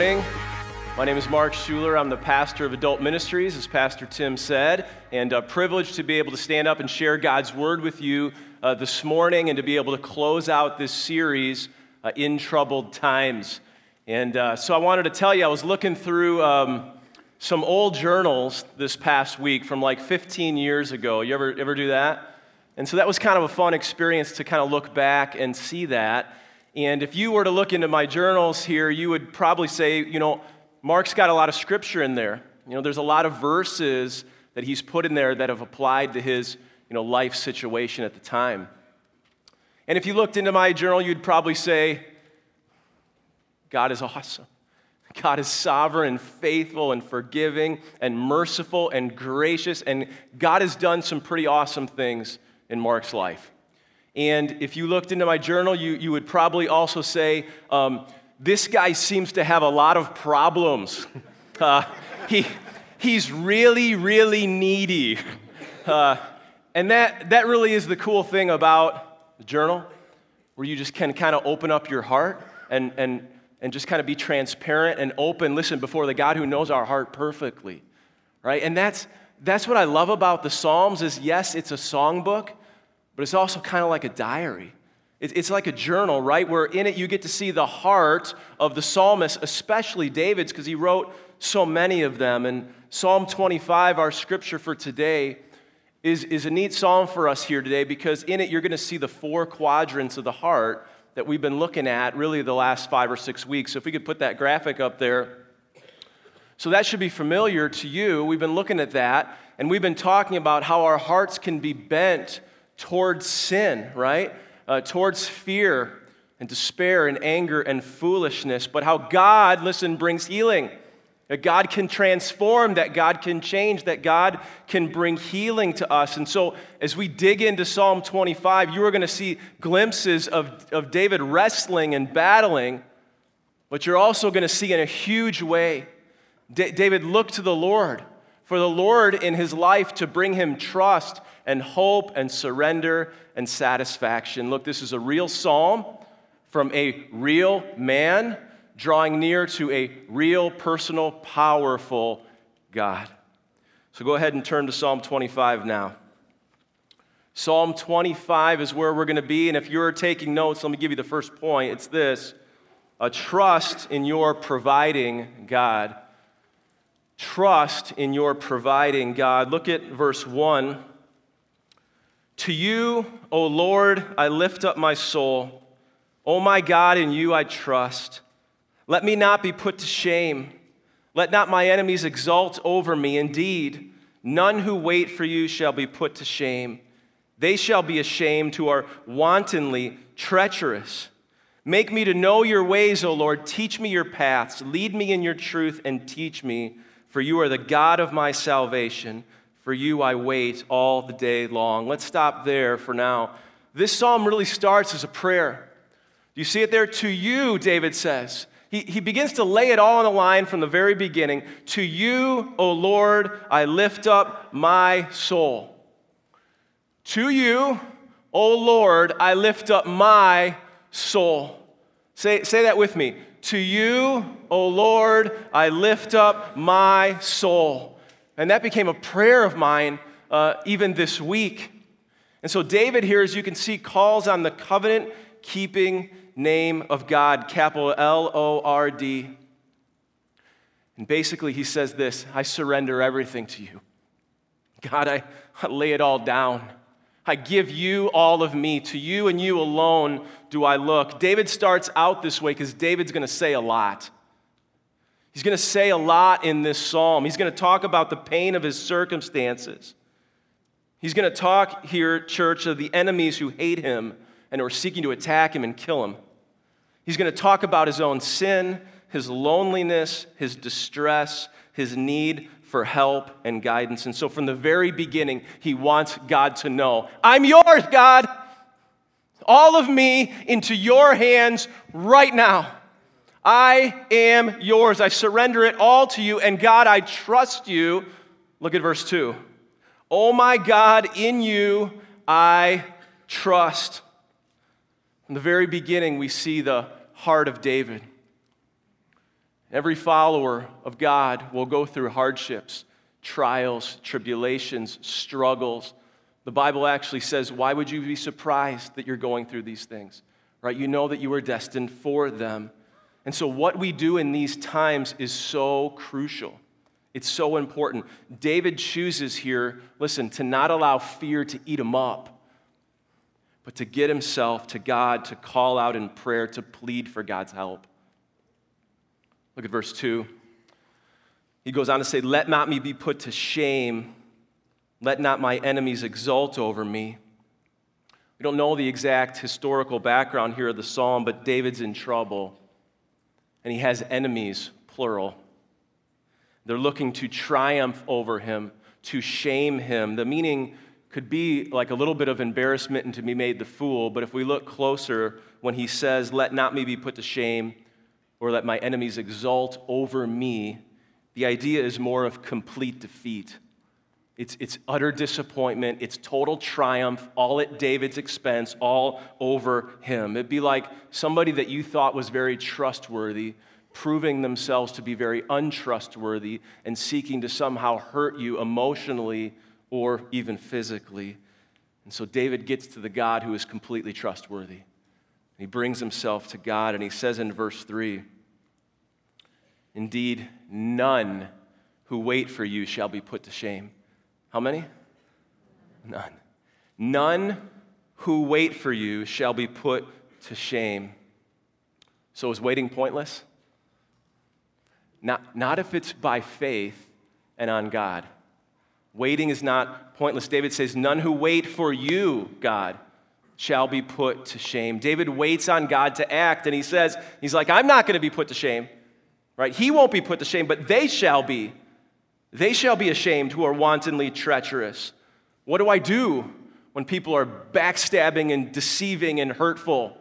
morning. My name is Mark Schuler. I'm the pastor of Adult Ministries, as Pastor Tim said, and a privileged to be able to stand up and share God's word with you uh, this morning and to be able to close out this series, uh, In Troubled Times. And uh, so I wanted to tell you, I was looking through um, some old journals this past week from like 15 years ago. You ever, ever do that? And so that was kind of a fun experience to kind of look back and see that. And if you were to look into my journals here, you would probably say, you know, Mark's got a lot of scripture in there. You know, there's a lot of verses that he's put in there that have applied to his, you know, life situation at the time. And if you looked into my journal, you'd probably say, God is awesome. God is sovereign and faithful and forgiving and merciful and gracious, and God has done some pretty awesome things in Mark's life. And if you looked into my journal, you, you would probably also say, um, This guy seems to have a lot of problems. Uh, he, he's really, really needy. Uh, and that, that really is the cool thing about the journal, where you just can kind of open up your heart and, and, and just kind of be transparent and open, listen, before the God who knows our heart perfectly, right? And that's, that's what I love about the Psalms is, yes, it's a songbook, but it's also kind of like a diary. It's like a journal, right? Where in it you get to see the heart of the psalmist, especially David's, because he wrote so many of them. And Psalm 25, our scripture for today, is, is a neat psalm for us here today because in it you're going to see the four quadrants of the heart that we've been looking at really the last five or six weeks. So if we could put that graphic up there. So that should be familiar to you. We've been looking at that, and we've been talking about how our hearts can be bent towards sin, right? Uh, towards fear and despair and anger and foolishness, but how God, listen, brings healing. That God can transform, that God can change, that God can bring healing to us. And so, as we dig into Psalm 25, you are going to see glimpses of, of David wrestling and battling, but you're also going to see in a huge way D- David look to the Lord for the Lord in his life to bring him trust and hope and surrender and satisfaction. Look, this is a real psalm from a real man drawing near to a real, personal, powerful God. So go ahead and turn to Psalm 25 now. Psalm 25 is where we're going to be, and if you're taking notes, let me give you the first point. It's this a trust in your providing God trust in your providing God. Look at verse 1. To you, O Lord, I lift up my soul. O my God, in you I trust. Let me not be put to shame. Let not my enemies exult over me. Indeed, none who wait for you shall be put to shame. They shall be ashamed who are wantonly treacherous. Make me to know your ways, O Lord. Teach me your paths. Lead me in your truth and teach me for you are the God of my salvation. For you I wait all the day long. Let's stop there for now. This psalm really starts as a prayer. Do you see it there? To you, David says. He, he begins to lay it all on the line from the very beginning. To you, O Lord, I lift up my soul. To you, O Lord, I lift up my soul. Say, say that with me. To you, O Lord, I lift up my soul. And that became a prayer of mine uh, even this week. And so, David here, as you can see, calls on the covenant keeping name of God, capital L O R D. And basically, he says this I surrender everything to you. God, I, I lay it all down. I give you all of me. To you and you alone do I look. David starts out this way because David's going to say a lot. He's going to say a lot in this psalm. He's going to talk about the pain of his circumstances. He's going to talk here, church, of the enemies who hate him and are seeking to attack him and kill him. He's going to talk about his own sin, his loneliness, his distress, his need for help and guidance. And so from the very beginning, he wants God to know I'm yours, God. All of me into your hands right now. I am yours. I surrender it all to you. And God, I trust you. Look at verse 2. Oh my God, in you I trust. From the very beginning, we see the heart of David. Every follower of God will go through hardships, trials, tribulations, struggles. The Bible actually says, Why would you be surprised that you're going through these things? Right? You know that you were destined for them. And so, what we do in these times is so crucial. It's so important. David chooses here, listen, to not allow fear to eat him up, but to get himself to God, to call out in prayer, to plead for God's help. Look at verse 2. He goes on to say, Let not me be put to shame, let not my enemies exult over me. We don't know the exact historical background here of the psalm, but David's in trouble, and he has enemies, plural. They're looking to triumph over him, to shame him. The meaning could be like a little bit of embarrassment and to be made the fool, but if we look closer, when he says, Let not me be put to shame, or let my enemies exult over me, the idea is more of complete defeat. It's, it's utter disappointment. It's total triumph, all at David's expense, all over him. It'd be like somebody that you thought was very trustworthy proving themselves to be very untrustworthy and seeking to somehow hurt you emotionally or even physically. And so David gets to the God who is completely trustworthy. He brings himself to God and he says in verse 3 Indeed, none who wait for you shall be put to shame. How many? None. None who wait for you shall be put to shame. So is waiting pointless? Not, not if it's by faith and on God. Waiting is not pointless. David says, None who wait for you, God, shall be put to shame. David waits on God to act, and he says, He's like, I'm not going to be put to shame. Right? He won't be put to shame, but they shall be. They shall be ashamed who are wantonly treacherous. What do I do when people are backstabbing and deceiving and hurtful?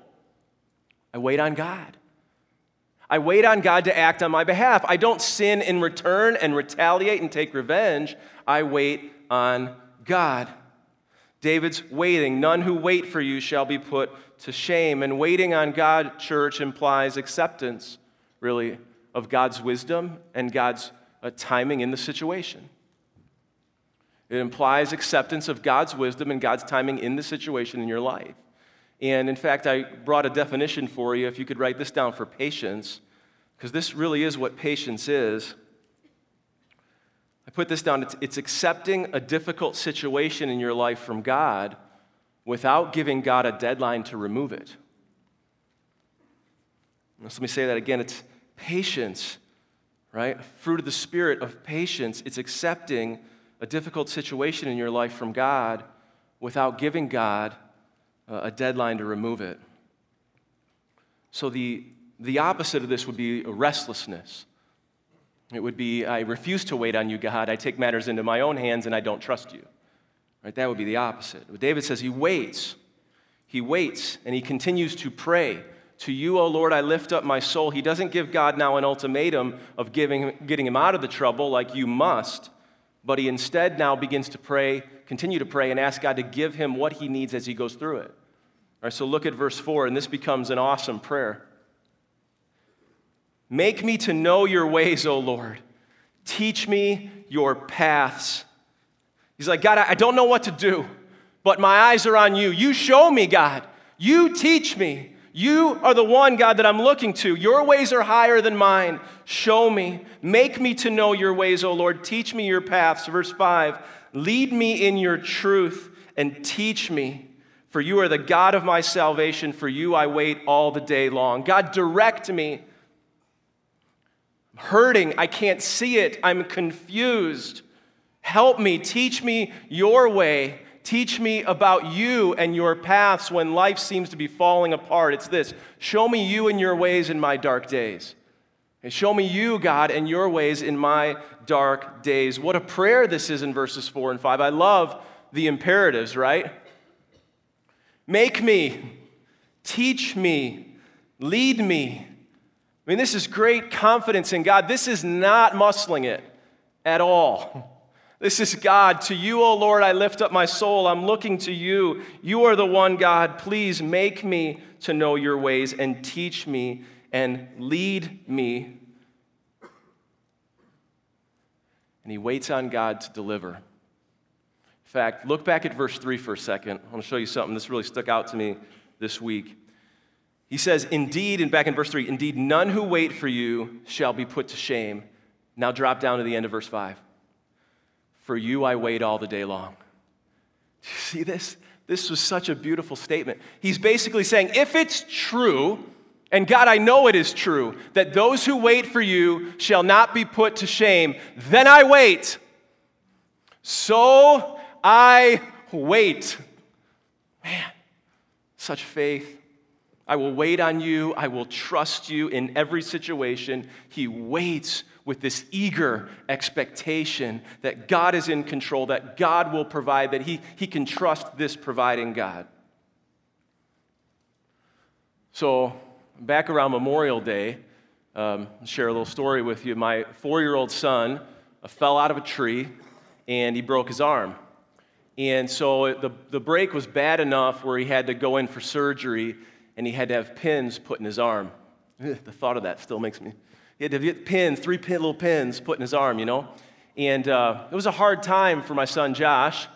I wait on God. I wait on God to act on my behalf. I don't sin in return and retaliate and take revenge. I wait on God. David's waiting. None who wait for you shall be put to shame. And waiting on God, church, implies acceptance, really, of God's wisdom and God's uh, timing in the situation. It implies acceptance of God's wisdom and God's timing in the situation in your life. And in fact, I brought a definition for you, if you could write this down for patience, because this really is what patience is. I put this down it's, it's, accepting a difficult situation in your life from God without giving God a deadline to remove it. let me say that again. It's patience, right? Fruit of the Spirit of patience. It's accepting a difficult situation in your life from God without giving God uh, a deadline to remove it. So, the, the opposite of this would be restlessness. It would be, I refuse to wait on you, God. I take matters into my own hands and I don't trust you. Right? That would be the opposite. But David says he waits. He waits and he continues to pray. To you, O Lord, I lift up my soul. He doesn't give God now an ultimatum of giving, getting him out of the trouble like you must, but he instead now begins to pray, continue to pray, and ask God to give him what he needs as he goes through it. All right, so look at verse 4, and this becomes an awesome prayer. Make me to know your ways, O Lord. Teach me your paths. He's like, God, I don't know what to do, but my eyes are on you. You show me, God. You teach me. You are the one, God, that I'm looking to. Your ways are higher than mine. Show me. Make me to know your ways, O Lord. Teach me your paths. Verse 5 Lead me in your truth and teach me. For you are the God of my salvation. For you I wait all the day long. God, direct me. I'm hurting. I can't see it. I'm confused. Help me. Teach me your way. Teach me about you and your paths when life seems to be falling apart. It's this show me you and your ways in my dark days. And show me you, God, and your ways in my dark days. What a prayer this is in verses 4 and 5. I love the imperatives, right? Make me, teach me, lead me. I mean, this is great confidence in God. This is not muscling it at all. This is God. To you, O Lord, I lift up my soul. I'm looking to you. You are the one, God. Please make me to know your ways and teach me and lead me. and he waits on God to deliver. In fact, look back at verse 3 for a second. I want to show you something. This really stuck out to me this week. He says, Indeed, and back in verse 3, indeed, none who wait for you shall be put to shame. Now drop down to the end of verse 5. For you I wait all the day long. Do you see this? This was such a beautiful statement. He's basically saying, if it's true, and God, I know it is true, that those who wait for you shall not be put to shame, then I wait. So I wait. Man, such faith. I will wait on you. I will trust you in every situation. He waits with this eager expectation that God is in control, that God will provide, that he, he can trust this providing God. So, back around Memorial Day, um, share a little story with you. My four year old son uh, fell out of a tree and he broke his arm. And so the, the break was bad enough where he had to go in for surgery and he had to have pins put in his arm. The thought of that still makes me. He had to get pins, three pin, little pins put in his arm, you know? And uh, it was a hard time for my son Josh. It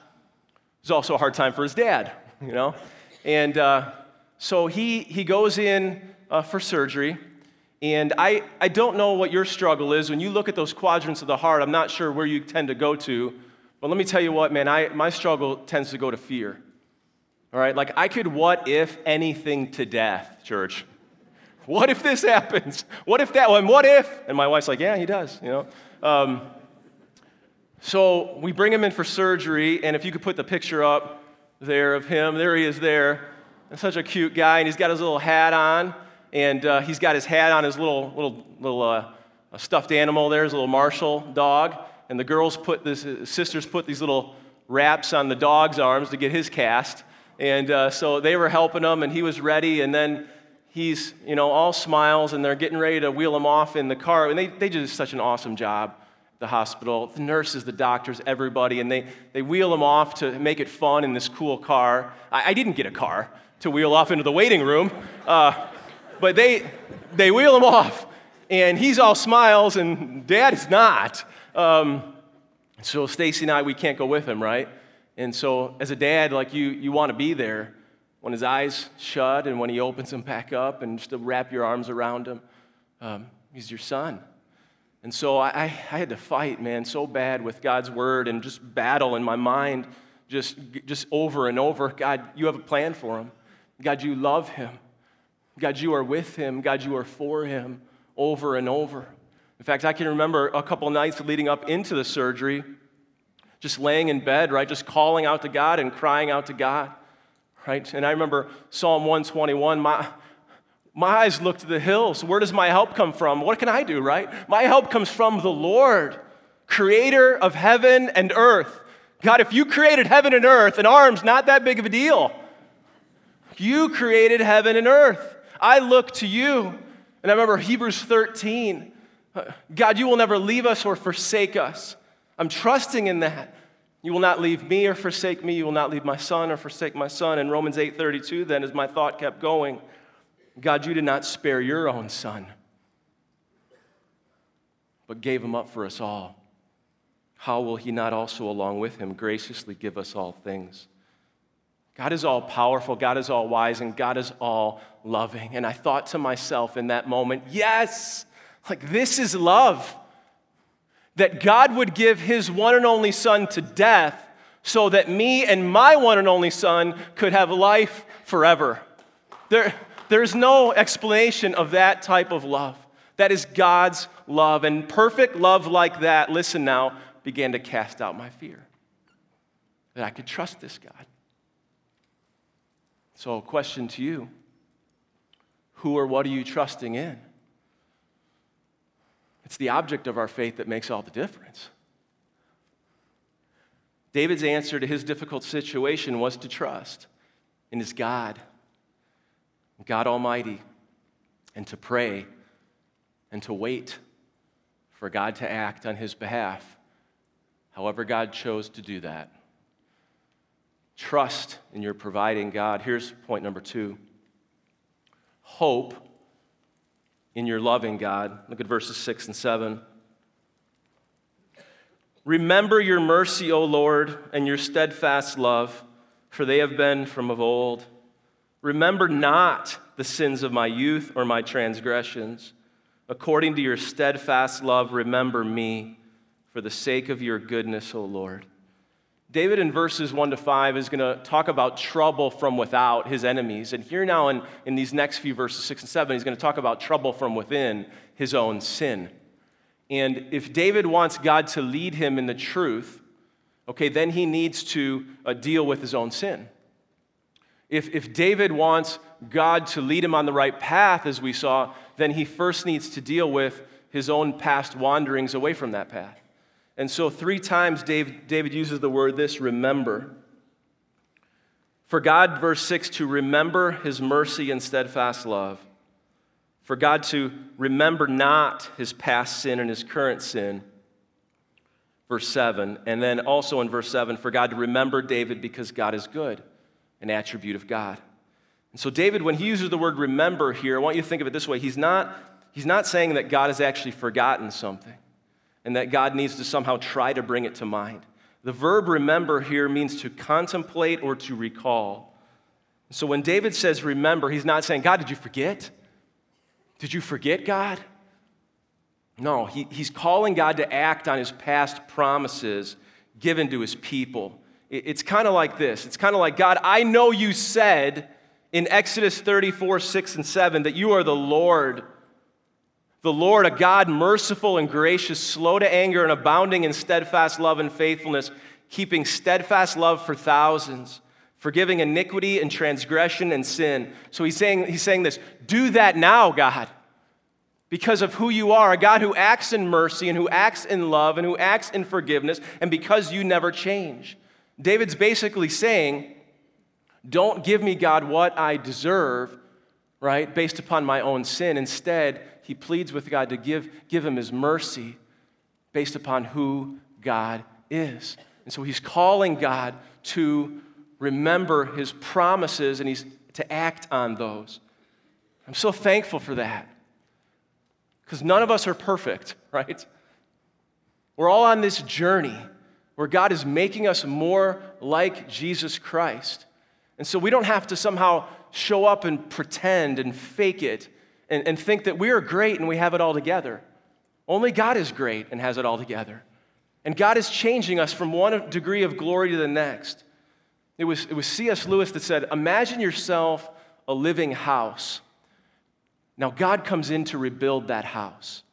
was also a hard time for his dad, you know? And uh, so he, he goes in uh, for surgery. And I, I don't know what your struggle is. When you look at those quadrants of the heart, I'm not sure where you tend to go to. But let me tell you what, man, I, my struggle tends to go to fear. All right, like I could what if anything to death, church. What if this happens? What if that one? What if? And my wife's like, yeah, he does, you know. Um, so we bring him in for surgery, and if you could put the picture up there of him, there he is there. And such a cute guy, and he's got his little hat on, and uh, he's got his hat on his little little little uh, stuffed animal there, his little Marshall dog. And the girls put this, sisters put these little wraps on the dog's arms to get his cast. And uh, so they were helping him, and he was ready. And then he's, you know, all smiles, and they're getting ready to wheel him off in the car. And they, they did such an awesome job the hospital, the nurses, the doctors, everybody, and they, they wheel him off to make it fun in this cool car. I, I didn't get a car to wheel off into the waiting room. Uh, but they, they wheel him off, and he's all smiles, and dad is not. Um, so Stacy and I, we can't go with him, right? And so as a dad, like you, you want to be there when his eyes shut and when he opens them back up and just to wrap your arms around him. Um, he's your son. And so I, I had to fight, man, so bad with God's word and just battle in my mind, just, just over and over. God, you have a plan for him. God, you love him. God, you are with him. God, you are for him over and over. In fact, I can remember a couple nights leading up into the surgery, just laying in bed, right? Just calling out to God and crying out to God, right? And I remember Psalm 121, my, my eyes look to the hills. Where does my help come from? What can I do, right? My help comes from the Lord, creator of heaven and earth. God, if you created heaven and earth, an arm's not that big of a deal. You created heaven and earth. I look to you. And I remember Hebrews 13 God, you will never leave us or forsake us. I'm trusting in that. You will not leave me or forsake me. You will not leave my son or forsake my son. In Romans 8:32, then, as my thought kept going, God, you did not spare your own son, but gave him up for us all. How will he not also, along with him, graciously give us all things? God is all powerful, God is all wise, and God is all loving. And I thought to myself in that moment, yes, like this is love. That God would give his one and only son to death so that me and my one and only son could have life forever. There, there's no explanation of that type of love. That is God's love. And perfect love like that, listen now, began to cast out my fear. That I could trust this God. So, a question to you Who or what are you trusting in? It's the object of our faith that makes all the difference. David's answer to his difficult situation was to trust in his God, God Almighty, and to pray and to wait for God to act on his behalf, however, God chose to do that. Trust in your providing God. Here's point number two hope in your loving God. Look at verses 6 and 7. Remember your mercy, O Lord, and your steadfast love, for they have been from of old. Remember not the sins of my youth or my transgressions. According to your steadfast love, remember me for the sake of your goodness, O Lord. David in verses 1 to 5 is going to talk about trouble from without his enemies. And here now in, in these next few verses, 6 and 7, he's going to talk about trouble from within his own sin. And if David wants God to lead him in the truth, okay, then he needs to uh, deal with his own sin. If, if David wants God to lead him on the right path, as we saw, then he first needs to deal with his own past wanderings away from that path. And so, three times David, David uses the word this remember. For God, verse 6, to remember his mercy and steadfast love. For God to remember not his past sin and his current sin. Verse 7. And then also in verse 7, for God to remember David because God is good, an attribute of God. And so, David, when he uses the word remember here, I want you to think of it this way. He's not, he's not saying that God has actually forgotten something and that God needs to somehow try to bring it to mind. The verb remember here means to contemplate or to recall. So when David says remember, he's not saying, God, did you forget? Did you forget God? No, he, he's calling God to act on his past promises given to his people. It, it's kind of like this it's kind of like, God, I know you said in Exodus 34, 6, and 7 that you are the Lord the Lord, a God merciful and gracious, slow to anger and abounding in steadfast love and faithfulness, keeping steadfast love for thousands, forgiving iniquity and transgression and sin. So he's saying, he's saying this do that now, God, because of who you are, a God who acts in mercy and who acts in love and who acts in forgiveness, and because you never change. David's basically saying, don't give me, God, what I deserve, right, based upon my own sin. Instead, he pleads with God to give, give him his mercy based upon who God is. And so he's calling God to remember his promises and he's to act on those. I'm so thankful for that. Because none of us are perfect, right? We're all on this journey where God is making us more like Jesus Christ. And so we don't have to somehow show up and pretend and fake it and, and think that we are great and we have it all together. Only God is great and has it all together. And God is changing us from one degree of glory to the next. It was, it was C.S. Lewis that said, Imagine yourself a living house. Now, God comes in to rebuild that house.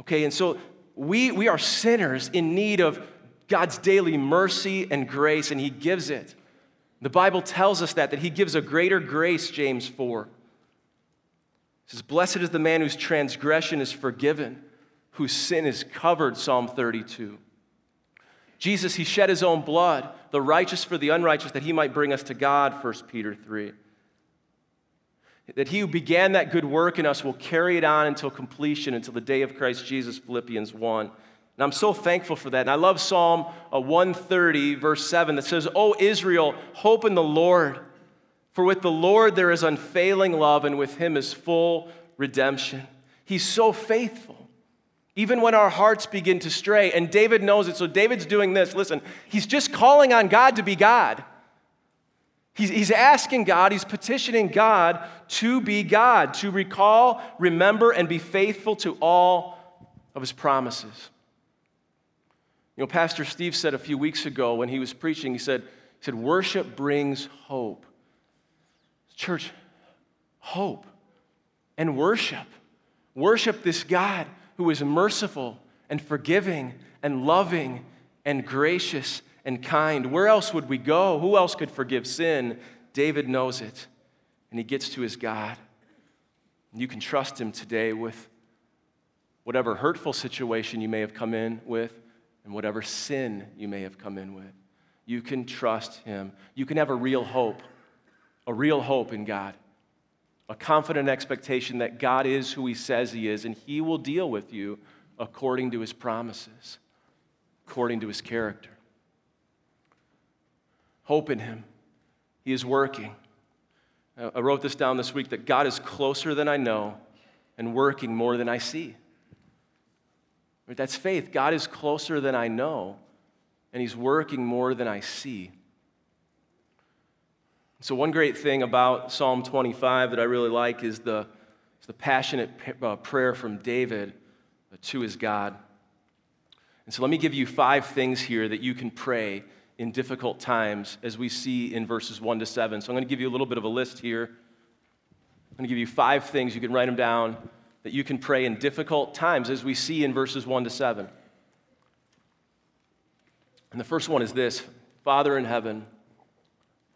Okay, and so we, we are sinners in need of God's daily mercy and grace, and He gives it. The Bible tells us that, that He gives a greater grace, James 4 says, Blessed is the man whose transgression is forgiven, whose sin is covered, Psalm 32. Jesus, he shed his own blood, the righteous for the unrighteous, that he might bring us to God, 1 Peter 3. That he who began that good work in us will carry it on until completion, until the day of Christ Jesus, Philippians 1. And I'm so thankful for that. And I love Psalm uh, 130, verse 7, that says, O Israel, hope in the Lord. For with the Lord there is unfailing love, and with him is full redemption. He's so faithful. Even when our hearts begin to stray, and David knows it. So David's doing this. Listen, he's just calling on God to be God. He's, he's asking God, he's petitioning God to be God, to recall, remember, and be faithful to all of his promises. You know, Pastor Steve said a few weeks ago when he was preaching, he said, he said Worship brings hope. Church, hope and worship. Worship this God who is merciful and forgiving and loving and gracious and kind. Where else would we go? Who else could forgive sin? David knows it, and he gets to his God. You can trust him today with whatever hurtful situation you may have come in with and whatever sin you may have come in with. You can trust him. You can have a real hope a real hope in God, a confident expectation that God is who He says He is, and He will deal with you according to His promises, according to His character. Hope in Him. He is working. I wrote this down this week that God is closer than I know and working more than I see. That's faith. God is closer than I know, and He's working more than I see. So, one great thing about Psalm 25 that I really like is the, is the passionate uh, prayer from David to his God. And so, let me give you five things here that you can pray in difficult times, as we see in verses 1 to 7. So, I'm going to give you a little bit of a list here. I'm going to give you five things. You can write them down that you can pray in difficult times, as we see in verses 1 to 7. And the first one is this Father in heaven,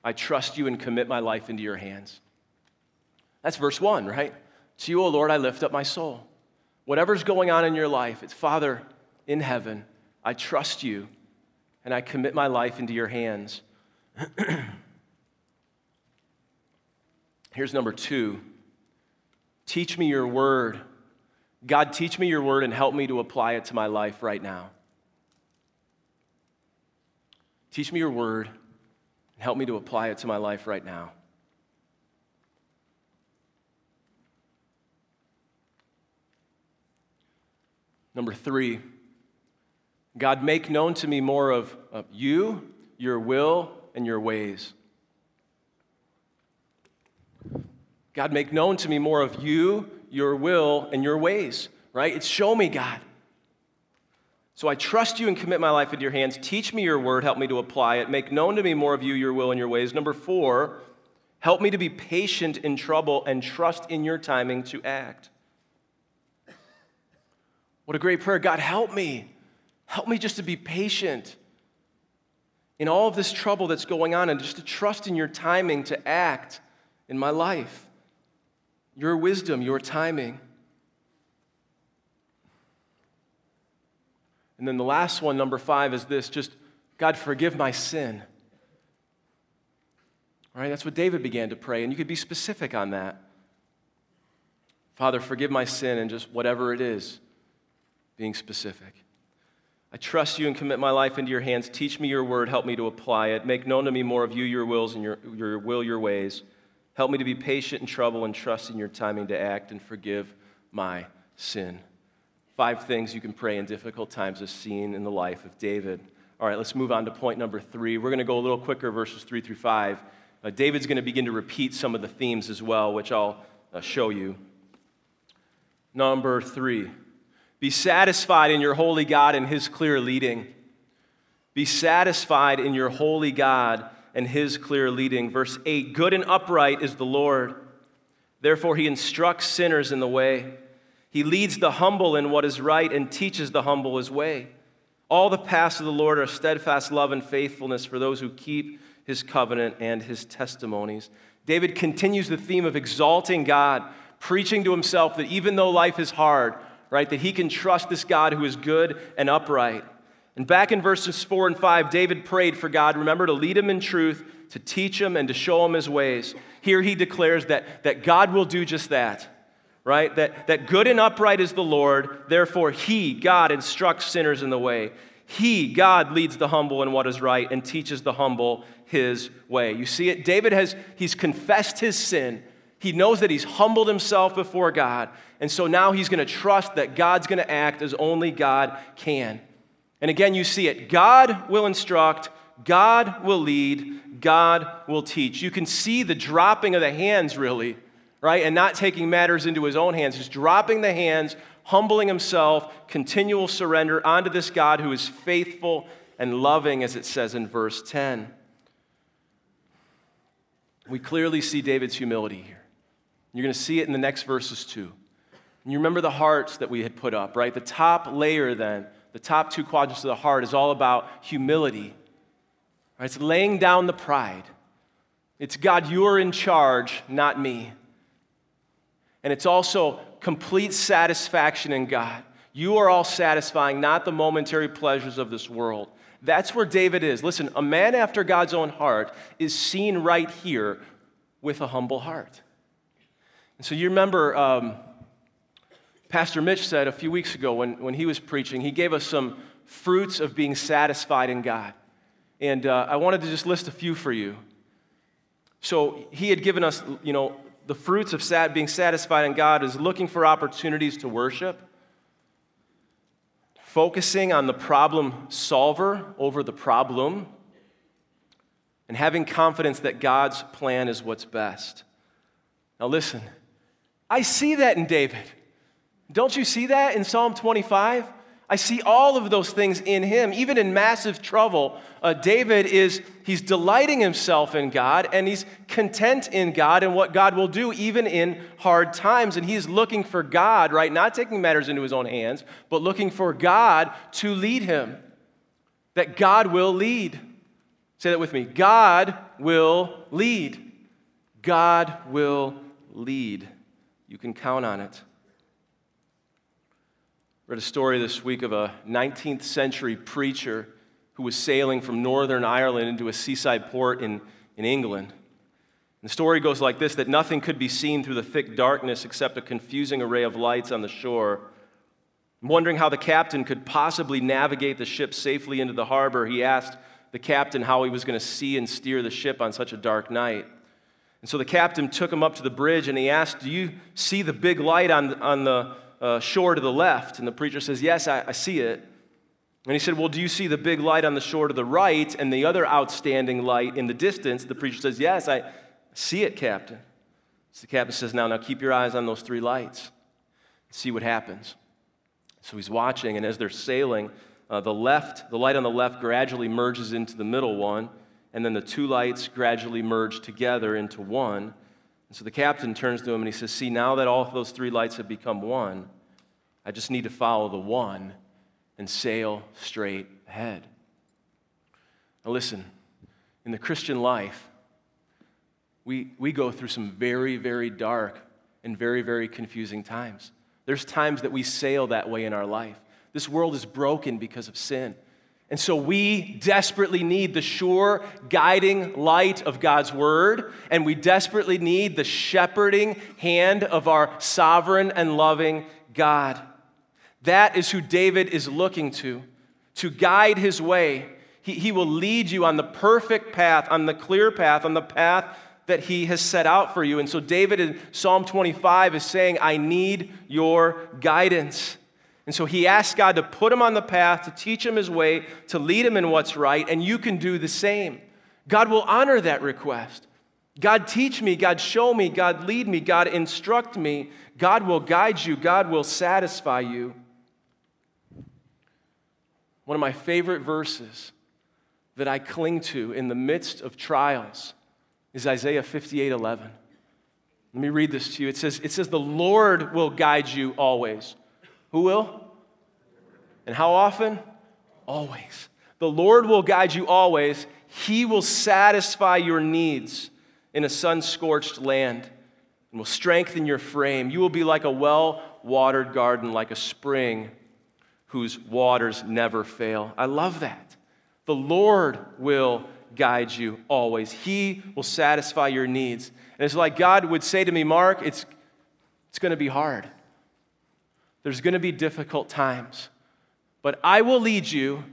I trust you and commit my life into your hands. That's verse 1, right? To you, O Lord, I lift up my soul. Whatever's going on in your life, it's Father in heaven, I trust you and I commit my life into your hands. Here's number two Teach me your word. God, teach me your word and help me to apply it to my life right now. Teach me your word and help me to apply it to my life right now. Number three, God, make known to me more of, of you, your will, and your ways. God, make known to me more of you, your will, and your ways, right? It's show me, God. So I trust you and commit my life into your hands. Teach me your word, help me to apply it. Make known to me more of you, your will, and your ways. Number four, help me to be patient in trouble and trust in your timing to act. What a great prayer. God, help me. Help me just to be patient in all of this trouble that's going on and just to trust in your timing to act in my life your wisdom, your timing. And then the last one, number five, is this just, God, forgive my sin. All right, that's what David began to pray, and you could be specific on that. Father, forgive my sin and just whatever it is, being specific. I trust you and commit my life into your hands. Teach me your word. Help me to apply it. Make known to me more of you, your wills, and your, your will, your ways. Help me to be patient in trouble and trust in your timing to act and forgive my sin. Five things you can pray in difficult times as seen in the life of David. All right, let's move on to point number three. We're going to go a little quicker, verses three through five. Uh, David's going to begin to repeat some of the themes as well, which I'll uh, show you. Number three, be satisfied in your holy God and his clear leading. Be satisfied in your holy God and his clear leading. Verse 8 Good and upright is the Lord. Therefore, he instructs sinners in the way. He leads the humble in what is right and teaches the humble his way. All the paths of the Lord are steadfast love and faithfulness for those who keep his covenant and his testimonies. David continues the theme of exalting God, preaching to himself that even though life is hard, right, that he can trust this God who is good and upright. And back in verses 4 and 5, David prayed for God, remember, to lead him in truth, to teach him, and to show him his ways. Here he declares that, that God will do just that, right? That, that good and upright is the Lord, therefore, he, God, instructs sinners in the way. He, God, leads the humble in what is right and teaches the humble his way. You see it? David has, he's confessed his sin. He knows that he's humbled himself before God. And so now he's going to trust that God's going to act as only God can. And again, you see it God will instruct, God will lead, God will teach. You can see the dropping of the hands, really, right? And not taking matters into his own hands. He's dropping the hands, humbling himself, continual surrender onto this God who is faithful and loving, as it says in verse 10. We clearly see David's humility here. You're going to see it in the next verses too. And you remember the hearts that we had put up, right? The top layer then the top two quadrants of the heart is all about humility. Right? It's laying down the pride. It's God, you are in charge, not me. And it's also complete satisfaction in God. You are all satisfying, not the momentary pleasures of this world. That's where David is. Listen, a man after God's own heart is seen right here with a humble heart. And so you remember um, Pastor Mitch said a few weeks ago when, when he was preaching, he gave us some fruits of being satisfied in God. And uh, I wanted to just list a few for you. So he had given us, you know, the fruits of being satisfied in God is looking for opportunities to worship, focusing on the problem solver over the problem, and having confidence that God's plan is what's best. Now, listen, I see that in David. Don't you see that in Psalm 25? I see all of those things in him. Even in massive trouble, uh, David is, he's delighting himself in God and he's content in God and what God will do even in hard times. And he's looking for God, right? Not taking matters into his own hands, but looking for God to lead him. That God will lead. Say that with me God will lead. God will lead. You can count on it. Read a story this week of a 19th century preacher who was sailing from Northern Ireland into a seaside port in, in England. And the story goes like this that nothing could be seen through the thick darkness except a confusing array of lights on the shore. Wondering how the captain could possibly navigate the ship safely into the harbor, he asked the captain how he was going to see and steer the ship on such a dark night. And so the captain took him up to the bridge and he asked, Do you see the big light on, on the uh, shore to the left? And the preacher says, Yes, I, I see it. And he said, Well, do you see the big light on the shore to the right and the other outstanding light in the distance? The preacher says, Yes, I see it, Captain. So the captain says, Now, now keep your eyes on those three lights. See what happens. So he's watching, and as they're sailing, uh, the left, the light on the left gradually merges into the middle one, and then the two lights gradually merge together into one. And so the captain turns to him and he says, See, now that all of those three lights have become one, I just need to follow the one and sail straight ahead. Now, listen, in the Christian life, we, we go through some very, very dark and very, very confusing times. There's times that we sail that way in our life. This world is broken because of sin. And so we desperately need the sure guiding light of God's word, and we desperately need the shepherding hand of our sovereign and loving God. That is who David is looking to, to guide his way. He, he will lead you on the perfect path, on the clear path, on the path that he has set out for you. And so, David in Psalm 25 is saying, I need your guidance. And so, he asks God to put him on the path, to teach him his way, to lead him in what's right, and you can do the same. God will honor that request. God, teach me. God, show me. God, lead me. God, instruct me. God will guide you. God will satisfy you. One of my favorite verses that I cling to in the midst of trials is Isaiah 58 11. Let me read this to you. It says, it says, The Lord will guide you always. Who will? And how often? Always. The Lord will guide you always. He will satisfy your needs in a sun scorched land and will strengthen your frame. You will be like a well watered garden, like a spring whose waters never fail. I love that. The Lord will guide you always, He will satisfy your needs. And it's like God would say to me, Mark, it's, it's going to be hard. There's going to be difficult times, but I will lead you,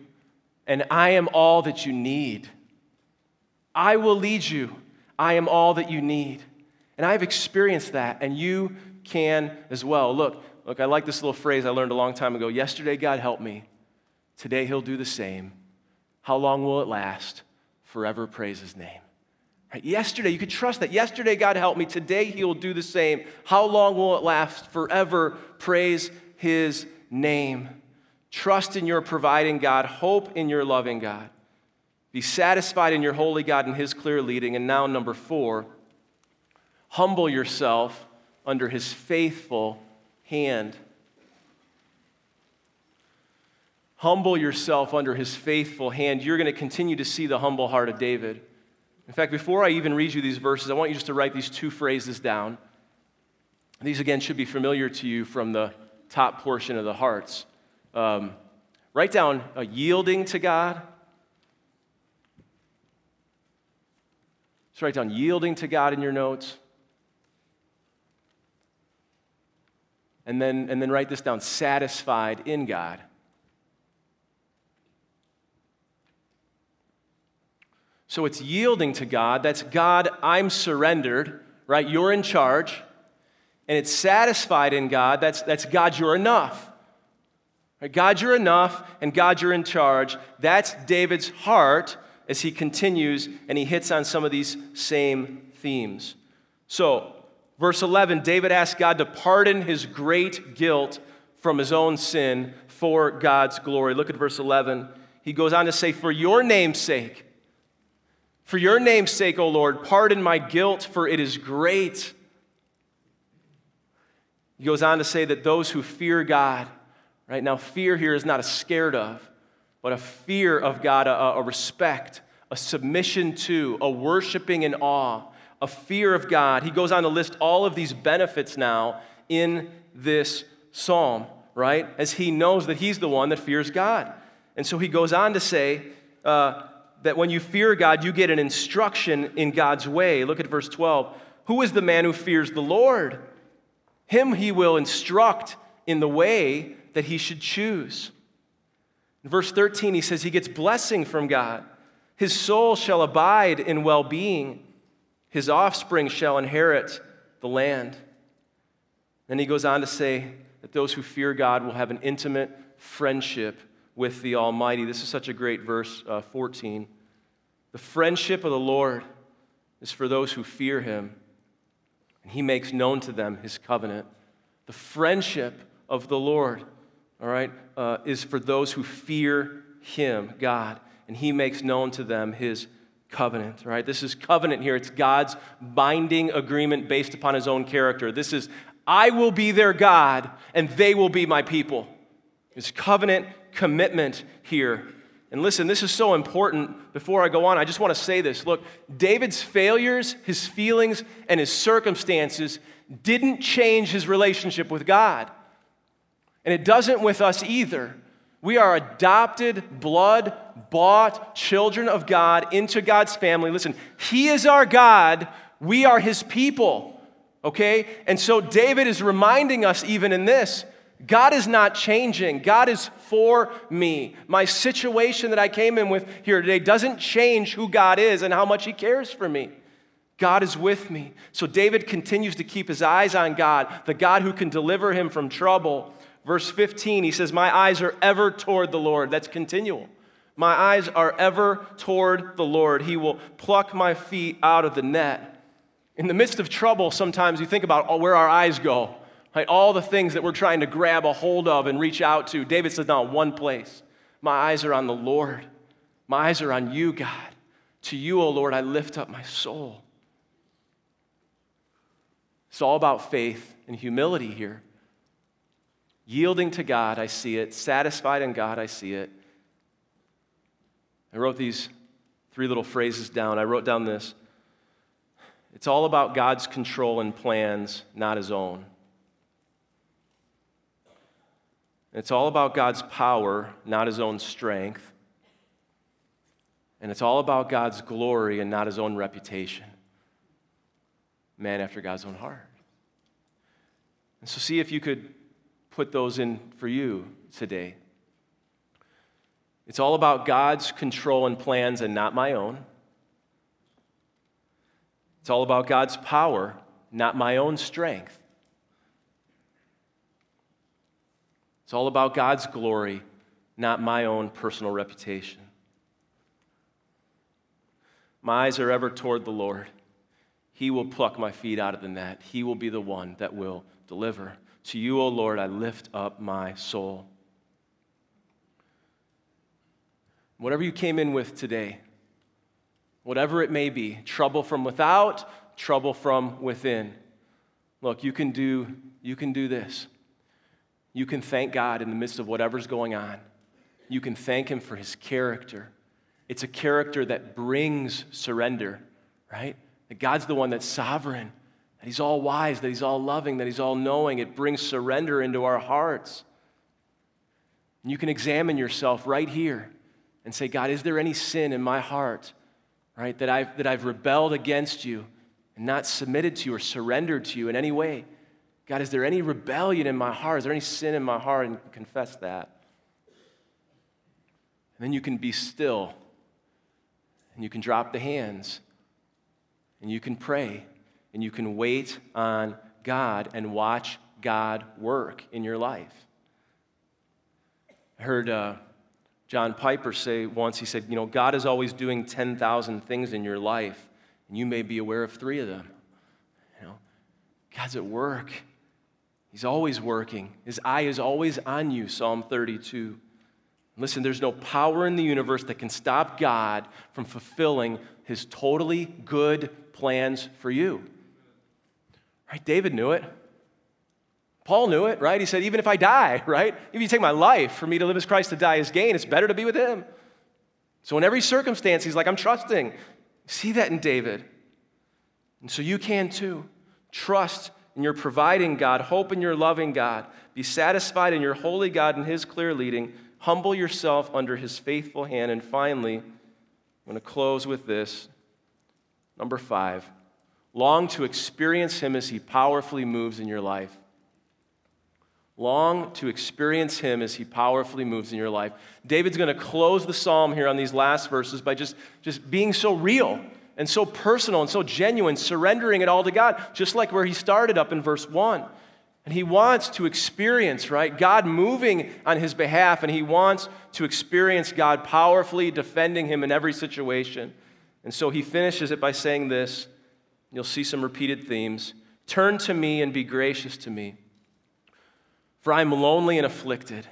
and I am all that you need. I will lead you. I am all that you need. And I've experienced that, and you can as well. Look, Look, I like this little phrase I learned a long time ago. Yesterday, God helped me. Today, He'll do the same. How long will it last? Forever praise His name. Right? Yesterday, you could trust that. Yesterday, God helped me. Today, He will do the same. How long will it last? Forever praise His name. Trust in your providing God. Hope in your loving God. Be satisfied in your holy God and His clear leading. And now, number four, humble yourself under His faithful hand. Humble yourself under his faithful hand. You're going to continue to see the humble heart of David. In fact, before I even read you these verses, I want you just to write these two phrases down. These, again, should be familiar to you from the top portion of the hearts. Um, write down a yielding to God. Just write down yielding to God in your notes. And then, and then write this down satisfied in God. So it's yielding to God. That's God, I'm surrendered, right? You're in charge. And it's satisfied in God. That's, that's God, you're enough. God, you're enough, and God, you're in charge. That's David's heart as he continues and he hits on some of these same themes. So, verse 11 David asks God to pardon his great guilt from his own sin for God's glory. Look at verse 11. He goes on to say, For your name's sake, for your name's sake, O Lord, pardon my guilt, for it is great. He goes on to say that those who fear God, right now, fear here is not a scared of, but a fear of God, a, a respect, a submission to, a worshiping in awe, a fear of God. He goes on to list all of these benefits now in this psalm, right? As he knows that he's the one that fears God. And so he goes on to say uh, that when you fear God, you get an instruction in God's way. Look at verse 12. Who is the man who fears the Lord? Him he will instruct in the way that he should choose. In verse 13, he says he gets blessing from God. His soul shall abide in well being, his offspring shall inherit the land. Then he goes on to say that those who fear God will have an intimate friendship with the Almighty. This is such a great verse uh, 14. The friendship of the Lord is for those who fear him and he makes known to them his covenant. The friendship of the Lord, all right, uh, is for those who fear him, God, and he makes known to them his covenant, right? This is covenant here. It's God's binding agreement based upon his own character. This is, I will be their God, and they will be my people. His covenant commitment here. And listen, this is so important. Before I go on, I just want to say this. Look, David's failures, his feelings, and his circumstances didn't change his relationship with God. And it doesn't with us either. We are adopted, blood bought children of God into God's family. Listen, He is our God, we are His people. Okay? And so David is reminding us, even in this, God is not changing. God is for me. My situation that I came in with here today doesn't change who God is and how much He cares for me. God is with me. So David continues to keep his eyes on God, the God who can deliver him from trouble. Verse 15, he says, My eyes are ever toward the Lord. That's continual. My eyes are ever toward the Lord. He will pluck my feet out of the net. In the midst of trouble, sometimes you think about oh, where our eyes go. Right? All the things that we're trying to grab a hold of and reach out to. David says, Not one place. My eyes are on the Lord. My eyes are on you, God. To you, O Lord, I lift up my soul. It's all about faith and humility here. Yielding to God, I see it. Satisfied in God, I see it. I wrote these three little phrases down. I wrote down this It's all about God's control and plans, not his own. It's all about God's power, not his own strength. And it's all about God's glory and not his own reputation. Man after God's own heart. And so, see if you could put those in for you today. It's all about God's control and plans and not my own. It's all about God's power, not my own strength. It's all about God's glory, not my own personal reputation. My eyes are ever toward the Lord. He will pluck my feet out of the net. He will be the one that will deliver. To you, O Lord, I lift up my soul. Whatever you came in with today, whatever it may be trouble from without, trouble from within. Look, you can do, you can do this. You can thank God in the midst of whatever's going on. You can thank Him for His character. It's a character that brings surrender, right? That God's the one that's sovereign, that He's all wise, that He's all loving, that He's all knowing. It brings surrender into our hearts. And you can examine yourself right here and say, God, is there any sin in my heart, right, that I've, that I've rebelled against you and not submitted to you or surrendered to you in any way? God, is there any rebellion in my heart? Is there any sin in my heart? And confess that. And then you can be still and you can drop the hands and you can pray and you can wait on God and watch God work in your life. I heard uh, John Piper say once, he said, You know, God is always doing 10,000 things in your life, and you may be aware of three of them. You know, God's at work. He's always working. His eye is always on you, Psalm 32. Listen, there's no power in the universe that can stop God from fulfilling his totally good plans for you. Right? David knew it. Paul knew it, right? He said, even if I die, right? If you take my life, for me to live as Christ, to die as gain, it's better to be with him. So in every circumstance, he's like, I'm trusting. See that in David. And so you can too. Trust in your providing God, hope in your loving God, be satisfied in your holy God and his clear leading, humble yourself under his faithful hand. And finally, I'm going to close with this. Number five, long to experience him as he powerfully moves in your life. Long to experience him as he powerfully moves in your life. David's going to close the psalm here on these last verses by just, just being so real and so personal and so genuine, surrendering it all to God, just like where he started up in verse 1. And he wants to experience, right, God moving on his behalf, and he wants to experience God powerfully defending him in every situation. And so he finishes it by saying this. You'll see some repeated themes. Turn to me and be gracious to me, for I am lonely and afflicted.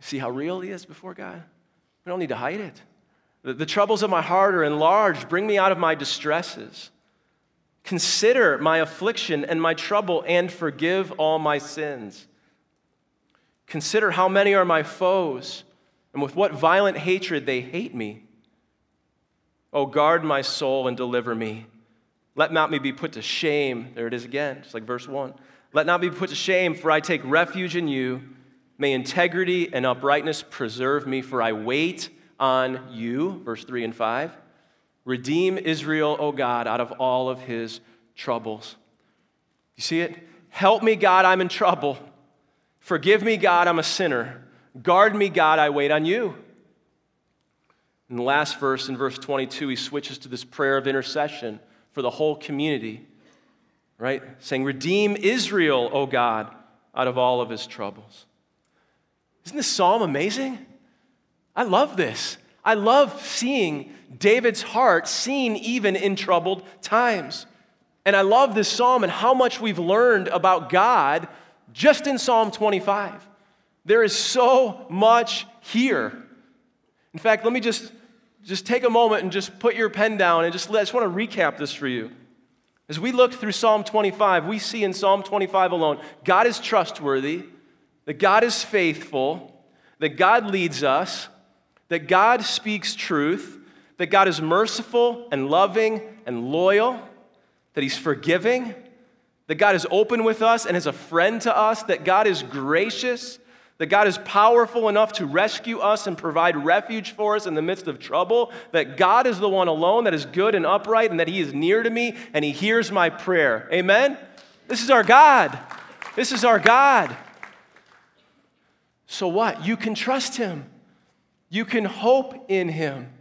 See how real he is before God? We don't need to hide it. The, the troubles of my heart are enlarged. Bring me out of my distresses. Consider my affliction and my trouble and forgive all my sins. Consider how many are my foes and with what violent hatred they hate me. Oh, guard my soul and deliver me. Let not me be put to shame. There it is again, just like verse 1. Let not be put to shame, for I take refuge in you. May integrity and uprightness preserve me, for I wait on you. Verse 3 and 5. Redeem Israel, O God, out of all of his troubles. You see it? Help me, God, I'm in trouble. Forgive me, God, I'm a sinner. Guard me, God, I wait on you. In the last verse, in verse 22, he switches to this prayer of intercession for the whole community, right? Saying, Redeem Israel, O God, out of all of his troubles. Isn't this psalm amazing? I love this. I love seeing David's heart seen even in troubled times. And I love this psalm and how much we've learned about God just in Psalm 25. There is so much here. In fact, let me just, just take a moment and just put your pen down and just I just want to recap this for you. As we look through Psalm 25, we see in Psalm 25 alone God is trustworthy, that God is faithful, that God leads us, that God speaks truth, that God is merciful and loving and loyal, that He's forgiving, that God is open with us and is a friend to us, that God is gracious, that God is powerful enough to rescue us and provide refuge for us in the midst of trouble, that God is the one alone that is good and upright, and that He is near to me and He hears my prayer. Amen? This is our God. This is our God. So what? You can trust Him. You can hope in Him,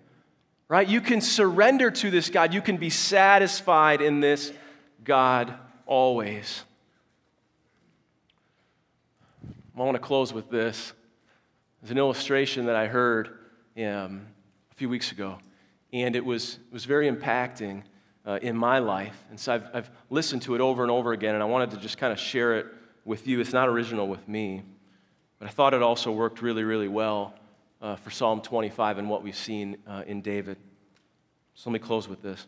right? You can surrender to this God. You can be satisfied in this God always. I want to close with this. There's an illustration that I heard um, a few weeks ago, and it was, it was very impacting uh, in my life. And so I've, I've listened to it over and over again, and I wanted to just kind of share it with you. It's not original with me, but I thought it also worked really, really well uh, for Psalm 25 and what we've seen uh, in David. So let me close with this.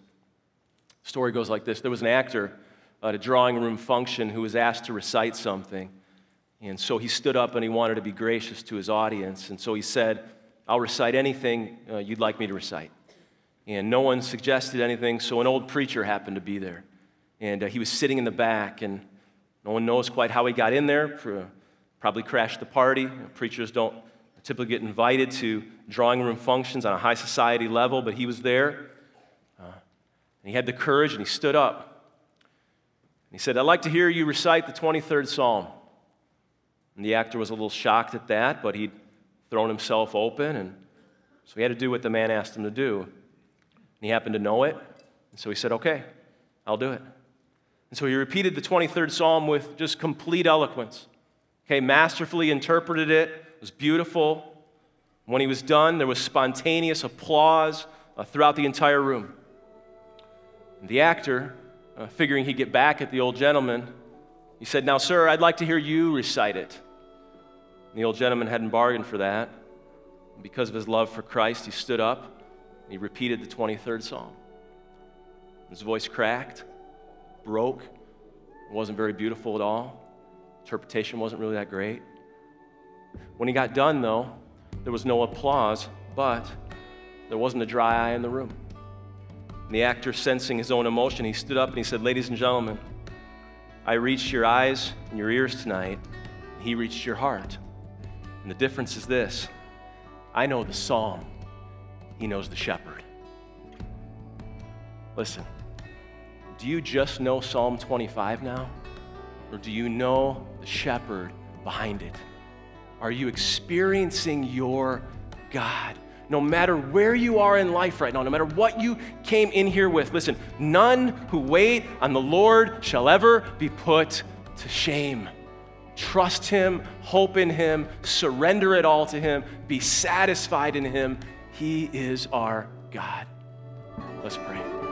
The story goes like this There was an actor at a drawing room function who was asked to recite something. And so he stood up and he wanted to be gracious to his audience. And so he said, I'll recite anything uh, you'd like me to recite. And no one suggested anything, so an old preacher happened to be there. And uh, he was sitting in the back, and no one knows quite how he got in there. Probably crashed the party. Preachers don't typically get invited to drawing room functions on a high society level, but he was there. Uh, and he had the courage and he stood up. And he said, I'd like to hear you recite the 23rd Psalm. And the actor was a little shocked at that, but he'd thrown himself open, and so he had to do what the man asked him to do. And he happened to know it, and so he said, Okay, I'll do it. And so he repeated the 23rd Psalm with just complete eloquence. Okay, masterfully interpreted it it was beautiful. When he was done, there was spontaneous applause uh, throughout the entire room. And the actor, uh, figuring he'd get back at the old gentleman, he said, Now, sir, I'd like to hear you recite it. And the old gentleman hadn't bargained for that. And because of his love for Christ, he stood up and he repeated the 23rd Psalm. His voice cracked, broke, it wasn't very beautiful at all. Interpretation wasn't really that great. When he got done, though, there was no applause, but there wasn't a dry eye in the room. And the actor, sensing his own emotion, he stood up and he said, Ladies and gentlemen, I reached your eyes and your ears tonight. He reached your heart. And the difference is this I know the psalm, he knows the shepherd. Listen, do you just know Psalm 25 now? Or do you know the shepherd behind it? Are you experiencing your God? No matter where you are in life right now, no matter what you came in here with, listen, none who wait on the Lord shall ever be put to shame. Trust Him, hope in Him, surrender it all to Him, be satisfied in Him. He is our God. Let's pray.